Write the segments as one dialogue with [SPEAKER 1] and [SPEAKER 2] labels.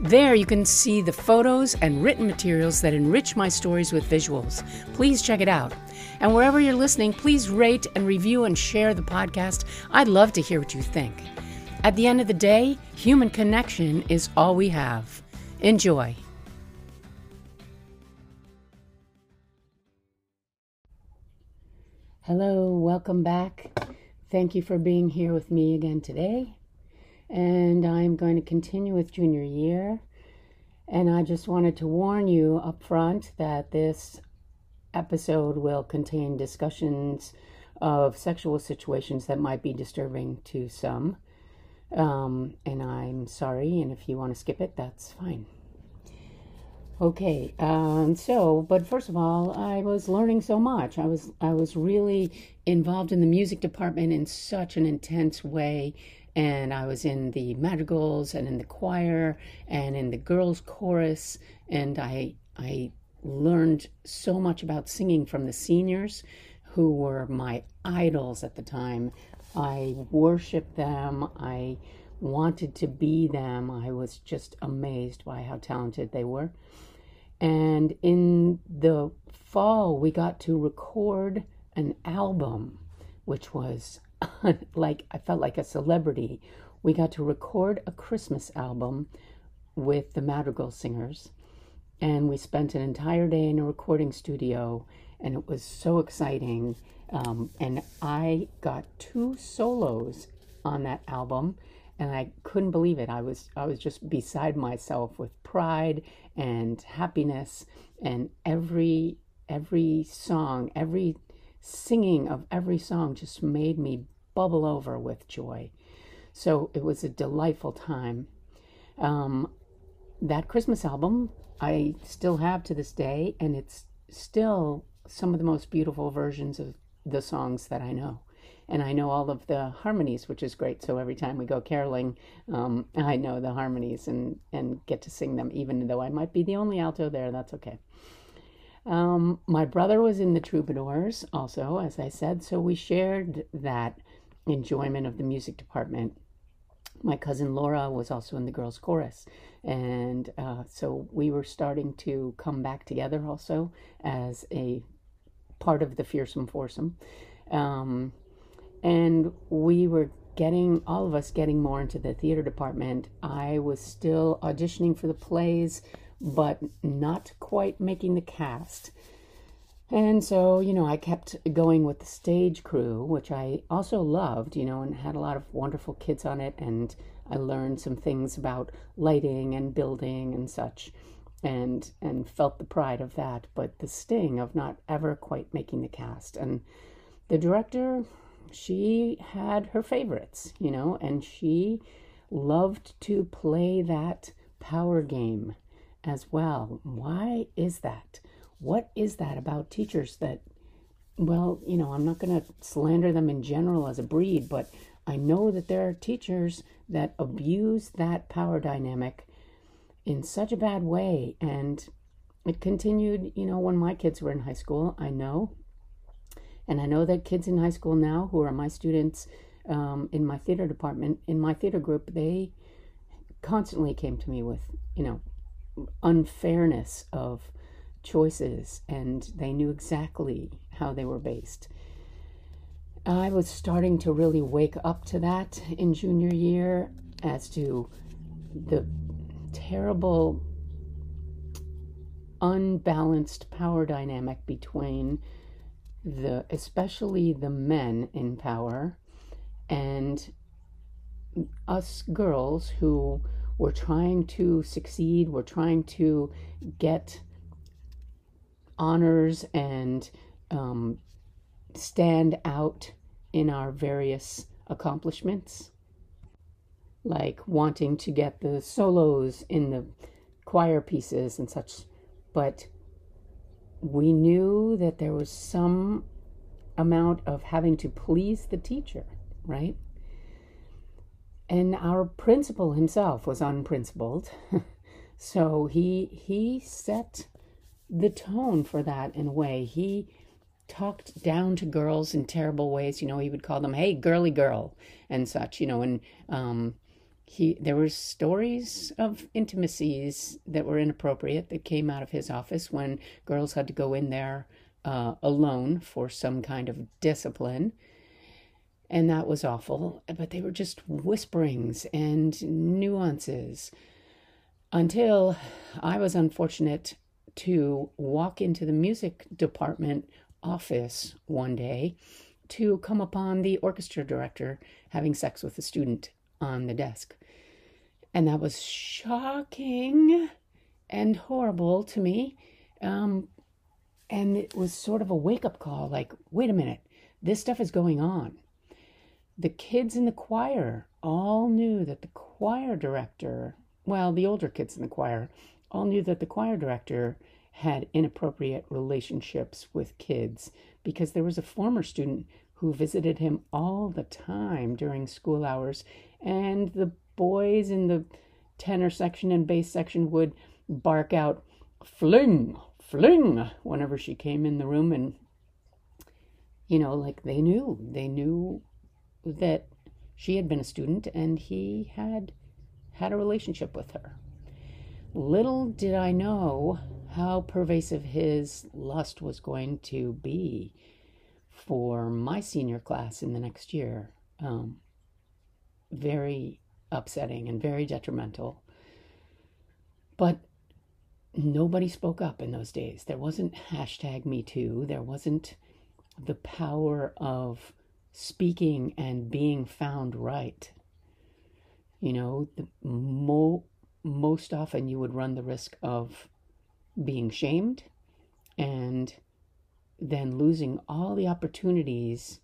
[SPEAKER 1] There you can see the photos and written materials that enrich my stories with visuals. Please check it out. And wherever you're listening, please rate and review and share the podcast. I'd love to hear what you think. At the end of the day, human connection is all we have. Enjoy. Hello, welcome back. Thank you for being here with me again today and I'm going to continue with junior year. And I just wanted to warn you up front that this episode will contain discussions of sexual situations that might be disturbing to some. Um, and I'm sorry, and if you want to skip it, that's fine. Okay, um, so, but first of all, I was learning so much. I was, I was really involved in the music department in such an intense way and I was in the madrigals and in the choir and in the girls' chorus, and I I learned so much about singing from the seniors, who were my idols at the time. I worshipped them. I wanted to be them. I was just amazed by how talented they were. And in the fall, we got to record an album, which was like I felt like a celebrity. We got to record a Christmas album with the Madrigal Singers, and we spent an entire day in a recording studio, and it was so exciting. Um, and I got two solos on that album, and I couldn't believe it. I was I was just beside myself with pride and happiness, and every every song, every singing of every song just made me bubble over with joy. So it was a delightful time. Um, that Christmas album I still have to this day, and it's still some of the most beautiful versions of the songs that I know. And I know all of the harmonies, which is great. So every time we go caroling, um, I know the harmonies and, and get to sing them, even though I might be the only alto there. That's okay. Um, my brother was in the Troubadours also, as I said, so we shared that enjoyment of the music department. My cousin Laura was also in the girls' chorus. And uh, so we were starting to come back together also as a part of the Fearsome Foursome. Um, and we were getting, all of us getting more into the theater department. I was still auditioning for the plays, but not quite making the cast. And so, you know, I kept going with the stage crew, which I also loved, you know, and had a lot of wonderful kids on it. And I learned some things about lighting and building and such and and felt the pride of that but the sting of not ever quite making the cast and the director she had her favorites you know and she loved to play that power game as well why is that what is that about teachers that, well, you know, I'm not going to slander them in general as a breed, but I know that there are teachers that abuse that power dynamic in such a bad way. And it continued, you know, when my kids were in high school, I know. And I know that kids in high school now who are my students um, in my theater department, in my theater group, they constantly came to me with, you know, unfairness of choices and they knew exactly how they were based. I was starting to really wake up to that in junior year as to the terrible unbalanced power dynamic between the especially the men in power and us girls who were trying to succeed, we're trying to get honors and um, stand out in our various accomplishments, like wanting to get the solos in the choir pieces and such. But we knew that there was some amount of having to please the teacher, right? And our principal himself was unprincipled. so he he set the tone for that in a way. He talked down to girls in terrible ways. You know, he would call them, "Hey, girly girl," and such. You know, and um, he there were stories of intimacies that were inappropriate that came out of his office when girls had to go in there uh, alone for some kind of discipline. And that was awful, but they were just whisperings and nuances until I was unfortunate to walk into the music department office one day to come upon the orchestra director having sex with a student on the desk. And that was shocking and horrible to me. Um, and it was sort of a wake up call like, wait a minute, this stuff is going on. The kids in the choir all knew that the choir director, well, the older kids in the choir, all knew that the choir director had inappropriate relationships with kids because there was a former student who visited him all the time during school hours, and the boys in the tenor section and bass section would bark out, fling, fling, whenever she came in the room. And, you know, like they knew, they knew that she had been a student and he had had a relationship with her. Little did I know how pervasive his lust was going to be for my senior class in the next year. Um, very upsetting and very detrimental. But nobody spoke up in those days. There wasn't hashtag Me Too. There wasn't the power of speaking and being found right. You know, the mo- most often you would run the risk of being shamed and then losing all the opportunities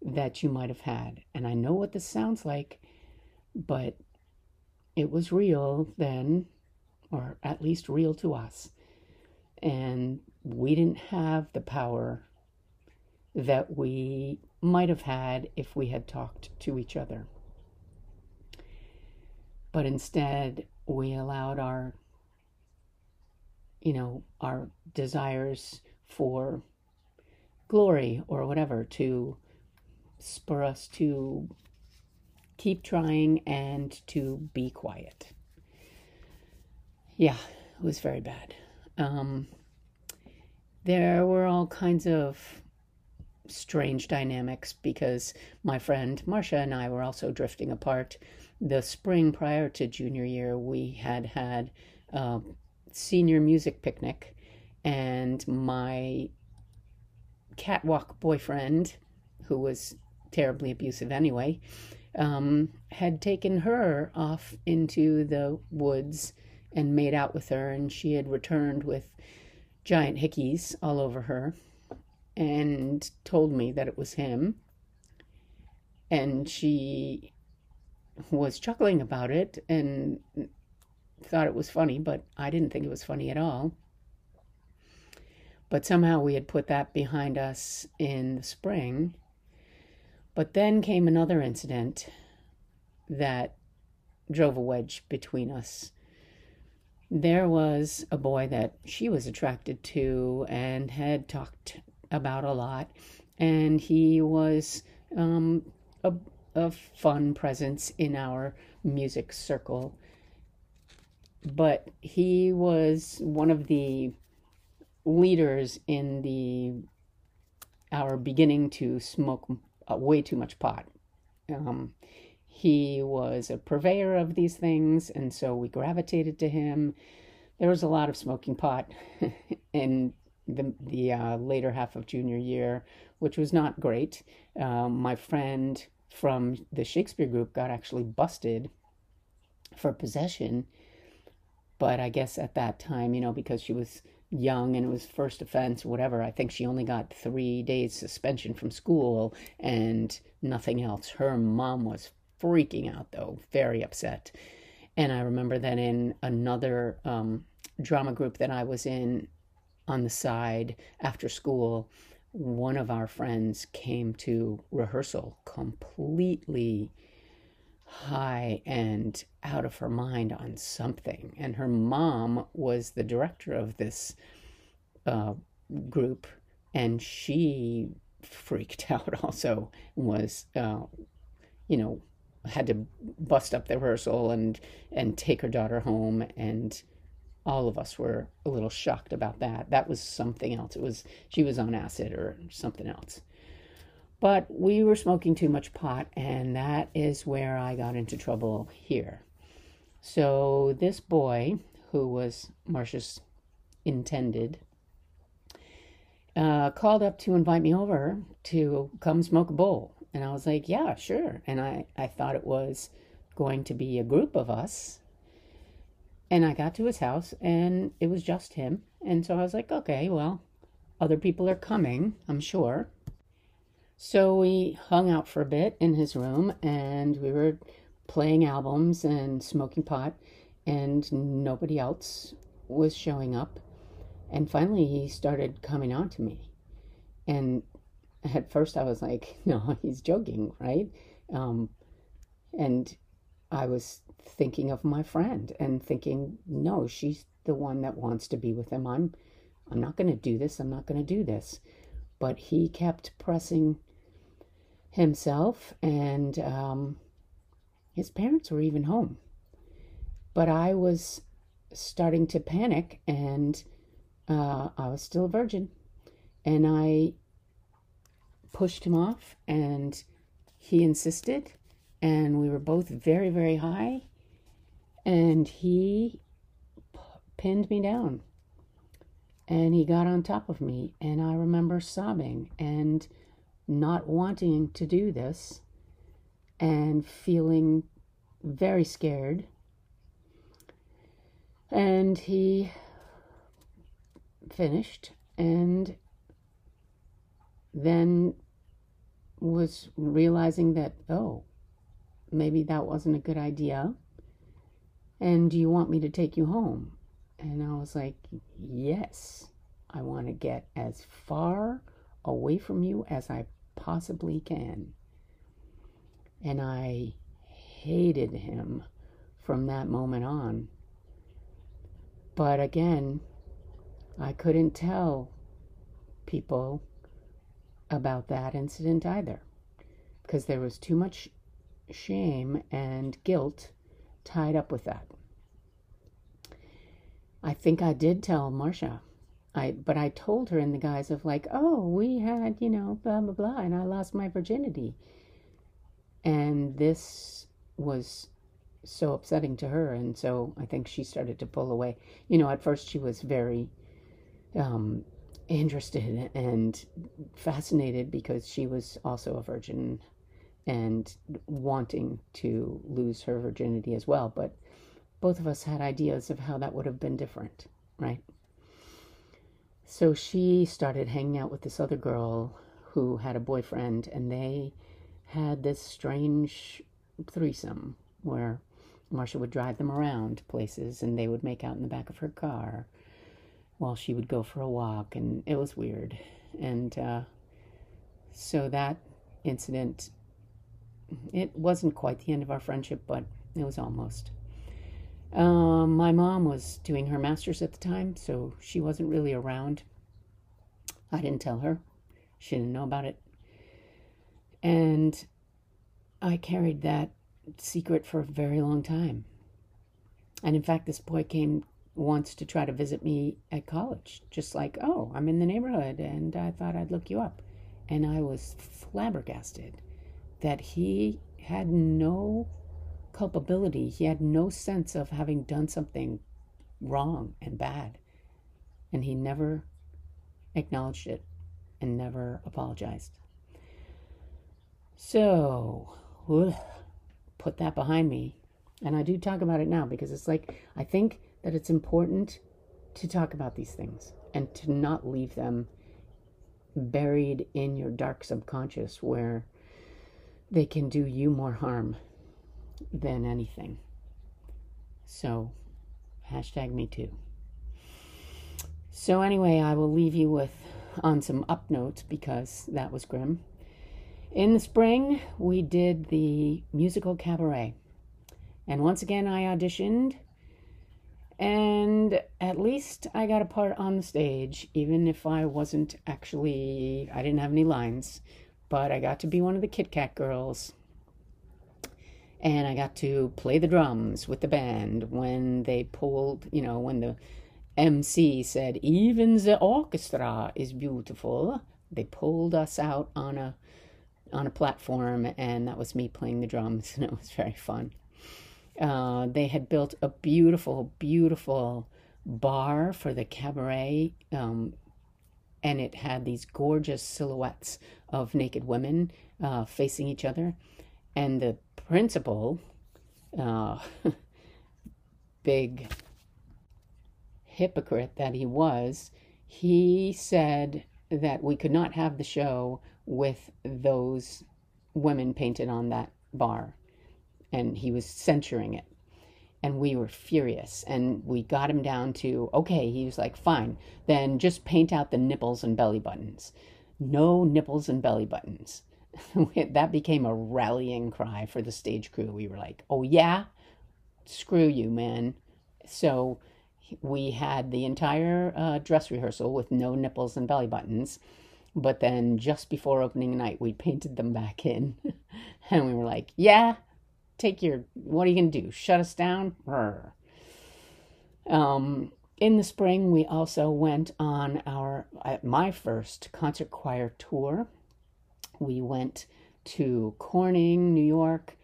[SPEAKER 1] that you might have had. And I know what this sounds like, but it was real then, or at least real to us. And we didn't have the power that we might have had if we had talked to each other. But instead, we allowed our you know, our desires for glory or whatever to spur us to keep trying and to be quiet. Yeah, it was very bad. Um, there were all kinds of strange dynamics because my friend Marcia and I were also drifting apart. The spring prior to junior year, we had had uh, senior music picnic, and my catwalk boyfriend, who was terribly abusive anyway, um, had taken her off into the woods and made out with her, and she had returned with giant hickeys all over her and told me that it was him. And she was chuckling about it and thought it was funny, but I didn't think it was funny at all. But somehow we had put that behind us in the spring. But then came another incident that drove a wedge between us. There was a boy that she was attracted to and had talked about a lot, and he was um, a, a fun presence in our music circle but he was one of the leaders in the our beginning to smoke uh, way too much pot. Um, he was a purveyor of these things, and so we gravitated to him. There was a lot of smoking pot in the the uh, later half of junior year, which was not great. Um, my friend from the Shakespeare group got actually busted for possession but I guess at that time, you know, because she was young and it was first offense whatever, I think she only got three days suspension from school and nothing else. Her mom was freaking out though, very upset. And I remember that in another um, drama group that I was in, on the side after school, one of our friends came to rehearsal completely high and out of her mind on something. And her mom was the director of this uh, group, and she freaked out also, was, uh, you know, had to bust up the rehearsal and and take her daughter home and all of us were a little shocked about that that was something else it was she was on acid or something else but we were smoking too much pot and that is where i got into trouble here so this boy who was marcia's intended uh, called up to invite me over to come smoke a bowl and I was like, yeah, sure. And I, I thought it was going to be a group of us. And I got to his house and it was just him. And so I was like, okay, well, other people are coming, I'm sure. So we hung out for a bit in his room and we were playing albums and smoking pot, and nobody else was showing up. And finally, he started coming on to me. And at first I was like, no, he's joking, right? Um, and I was thinking of my friend and thinking, no, she's the one that wants to be with him. I'm, I'm not going to do this. I'm not going to do this. But he kept pressing himself, and um, his parents were even home. But I was starting to panic, and uh, I was still a virgin, and I pushed him off and he insisted and we were both very very high and he pinned me down. And he got on top of me. And i remember sobbing and not wanting to do this and feeling very scared. And he finished and then was realizing that, oh, maybe that wasn't a good idea. And do you want me to take you home? And I was like, yes, I want to get as far away from you as I possibly can. And I hated him from that moment on. But again, I couldn't tell people about that incident either because there was too much shame and guilt tied up with that. I think I did tell Marcia. I but I told her in the guise of like, "Oh, we had, you know, blah blah blah and I lost my virginity." And this was so upsetting to her and so I think she started to pull away. You know, at first she was very um interested and fascinated because she was also a virgin and wanting to lose her virginity as well. But both of us had ideas of how that would have been different, right? So she started hanging out with this other girl who had a boyfriend, and they had this strange threesome where Marcia would drive them around places and they would make out in the back of her car while she would go for a walk, and it was weird. And uh, so that incident, it wasn't quite the end of our friendship, but it was almost. Um, my mom was doing her master's at the time, so she wasn't really around. I didn't tell her. She didn't know about it. And I carried that secret for a very long time. And in fact, this boy came once to try to visit me at college. Just like, oh, I'm in the neighborhood and I thought I'd look you up. And I was flabbergasted that he had no culpability. He had no sense of having done something wrong and bad. And he never acknowledged it and never apologized. So, put that behind me. And I do talk about it now because it's like, I think that it's important to talk about these things and to not leave them buried in your dark subconscious where they can do you more harm than anything. So, hashtag me too. So, anyway, I will leave you with on some up notes because that was grim. In the spring, we did the musical cabaret. And once again, I auditioned. And at least I got a part on the stage, even if I wasn't actually, I didn't have any lines. But I got to be one of the Kit Kat girls. And I got to play the drums with the band when they pulled, you know, when the MC said, even the orchestra is beautiful. They pulled us out on a on a platform, and that was me playing the drums, and it was very fun. Uh, they had built a beautiful, beautiful bar for the cabaret, um, and it had these gorgeous silhouettes of naked women uh, facing each other. And the principal, uh, big hypocrite that he was, he said that we could not have the show with those women painted on that bar. And he was censuring it. And we were furious. And we got him down to, okay, he was like, fine, then just paint out the nipples and belly buttons. No nipples and belly buttons. that became a rallying cry for the stage crew. We were like, oh, yeah? Screw you, man. So we had the entire uh, dress rehearsal with no nipples and belly buttons. But then just before opening night, we painted them back in. and we were like, yeah, take your, what are you to do? Shut us down? Um, in the spring, we also went on our, my first concert choir tour. We went to Corning, New York,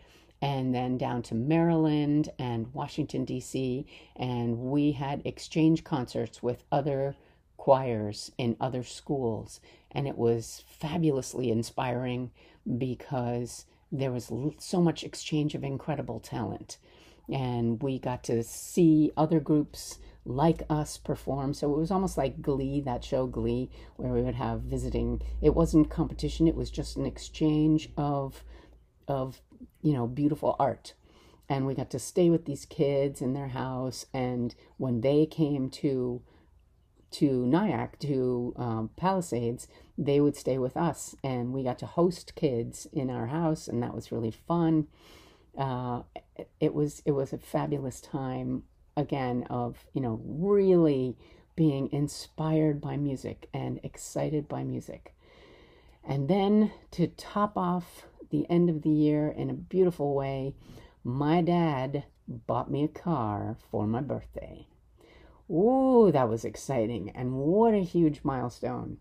[SPEAKER 1] and then down to Maryland and Washington, D.C. And we had exchange concerts with other choirs in other schools. And it was fabulously inspiring because there was so much exchange of incredible talent. And we got to see other groups like us perform. So it was almost like Glee, that show Glee, where we would have visiting. It wasn't competition, it was just an exchange of of you know, beautiful art. And we got to stay with these kids in their house. And when they came to to Nyack, to um, Palisades, they would stay with us, and we got to host kids in our house, and that was really fun. Uh, it was it was a fabulous time again of you know really being inspired by music and excited by music. And then to top off the end of the year in a beautiful way, my dad bought me a car for my birthday. Ooh, that was exciting. And what a huge milestone.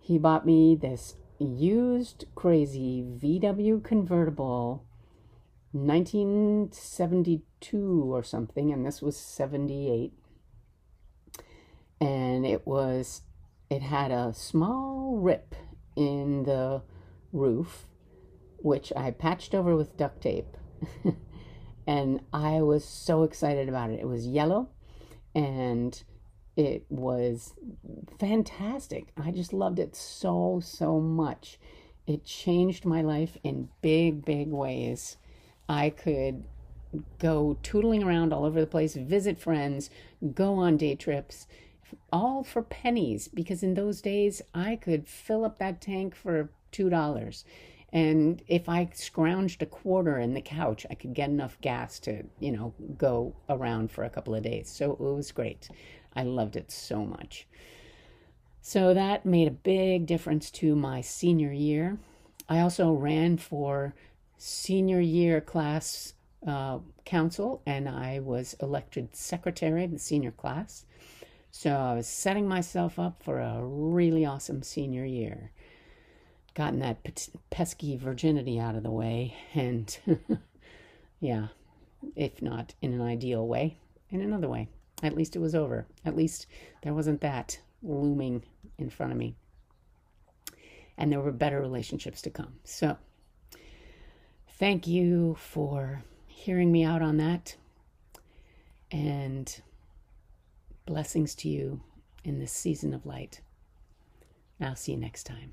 [SPEAKER 1] He bought me this used crazy VW convertible 1972 or something and this was 78 and it was it had a small rip in the roof which I patched over with duct tape. and I was so excited about it. It was yellow and it was fantastic. I just loved it so, so much. It changed my life in big, big ways. I could go tootling around all over the place, visit friends, go on day trips, all for pennies because in those days I could fill up that tank for $2 and if I scrounged a quarter in the couch, I could get enough gas to, you know, go around for a couple of days. So it was great. I loved it so much. So that made a big difference to my senior year. I also ran for senior year class uh, council and I was elected secretary of the senior class. So I was setting myself up for a really awesome senior year gotten that pesky virginity out of the way, and yeah, if not in an ideal way, in another way. At least it was over. At least there wasn't that looming in front of me. And there were better relationships to come. So, thank you for hearing me out on that. And blessings to you in this season of light. I'll see you next time.